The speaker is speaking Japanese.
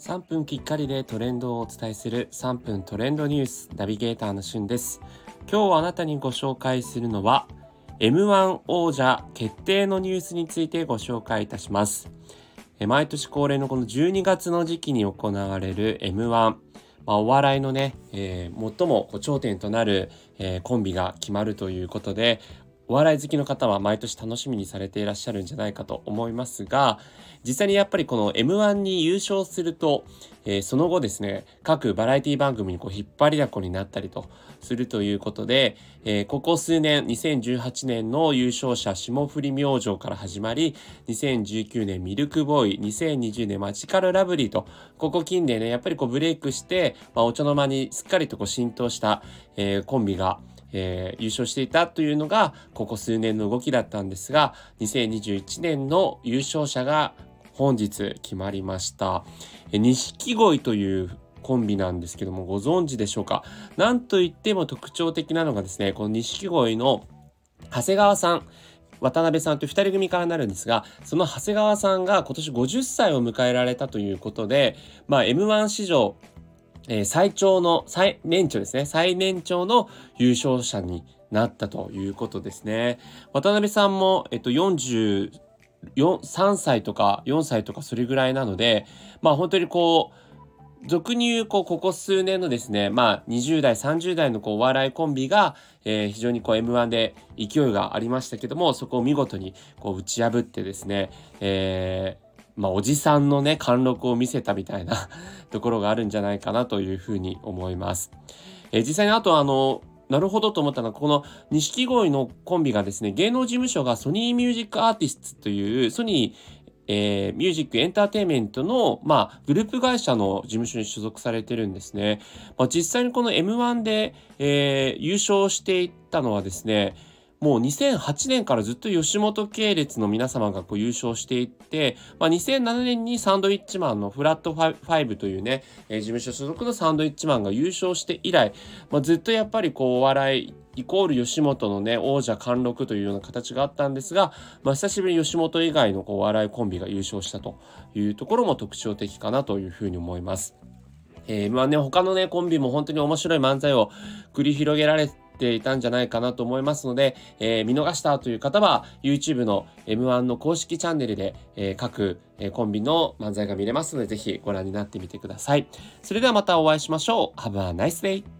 3分きっかりでトレンドをお伝えする3分トレンドニュースナビゲーターのしゅんです。今日あなたにご紹介するのは M1 王者決定のニュースについてご紹介いたします。毎年恒例のこの12月の時期に行われる M1 まあ、お笑いのね、えー、最も頂点となる、えー、コンビが決まるということでお笑い好きの方は毎年楽しみにされていらっしゃるんじゃないかと思いますが、実際にやっぱりこの M1 に優勝すると、えー、その後ですね、各バラエティ番組にこう引っ張りだこになったりとするということで、えー、ここ数年、2018年の優勝者、霜降り明星から始まり、2019年ミルクボーイ、2020年マジカルラブリーと、ここ近年ね、やっぱりこうブレイクして、まあ、お茶の間にすっかりとこう浸透した、えー、コンビが、えー、優勝していたというのがここ数年の動きだったんですが2021年の優勝者が本日決まりました。錦鯉というコンビなんですけどもご存知でしょうか？なんといっても特徴的なのがですねこの錦鯉の長谷川さん渡辺さんという2人組からなるんですが、その長谷川さんが今年50歳を迎えられたということで、まあ、M1 史上えー、最長の、最年長ですね。最年長の優勝者になったということですね。渡辺さんも、えっと、40、3歳とか4歳とかそれぐらいなので、まあ本当にこう、俗に言う、こう、ここ数年のですね、まあ、20代、30代のこう、お笑いコンビが、えー、非常にこう、M1 で勢いがありましたけども、そこを見事に、こう、打ち破ってですね、えー、まあ、おじさんのね、貫禄を見せたみたいな ところがあるんじゃないかなというふうに思います。えー、実際にあとあの、なるほどと思ったのは、この錦鯉のコンビがですね、芸能事務所がソニーミュージックアーティストという、ソニー、えー、ミュージックエンターテインメントの、まあ、グループ会社の事務所に所属されてるんですね。まあ、実際にこの M1 で、えー、優勝していったのはですね、もう2008年からずっと吉本系列の皆様がこう優勝していって、まあ、2007年にサンドウィッチマンのフラットファイブというね、えー、事務所所属のサンドウィッチマンが優勝して以来、まあ、ずっとやっぱりこうお笑いイコール吉本のね、王者貫禄というような形があったんですが、まあ、久しぶりに吉本以外のこうお笑いコンビが優勝したというところも特徴的かなというふうに思います。えー、まあね、他のね、コンビも本当に面白い漫才を繰り広げられてていたんじゃないかなと思いますので、えー、見逃したという方は YouTube の M1 の公式チャンネルで、えー、各、えコンビの漫才が見れますので、ぜひご覧になってみてください。それではまたお会いしましょう。Have a nice day!